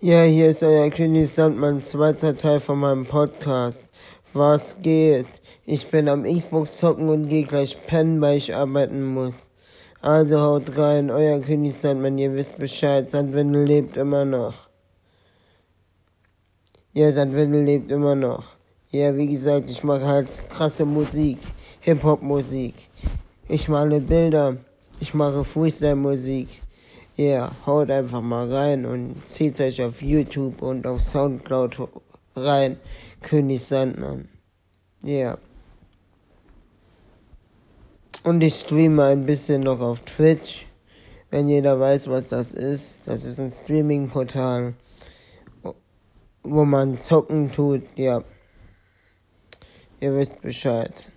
Ja, hier ist euer König Sandmann, zweiter Teil von meinem Podcast. Was geht? Ich bin am Xbox zocken und gehe gleich pennen, weil ich arbeiten muss. Also haut rein, euer König Sandmann, ihr wisst Bescheid, Sandwindel lebt immer noch. Ja, Sandwindel lebt immer noch. Ja, wie gesagt, ich mache halt krasse Musik, Hip-Hop-Musik. Ich male Bilder, ich mache Freestyle-Musik. Ja, yeah, haut einfach mal rein und zieht euch auf YouTube und auf Soundcloud rein. König Sandmann. Ja. Yeah. Und ich streame ein bisschen noch auf Twitch. Wenn jeder weiß, was das ist. Das ist ein Streaming-Portal, wo man zocken tut. Ja. Ihr wisst Bescheid.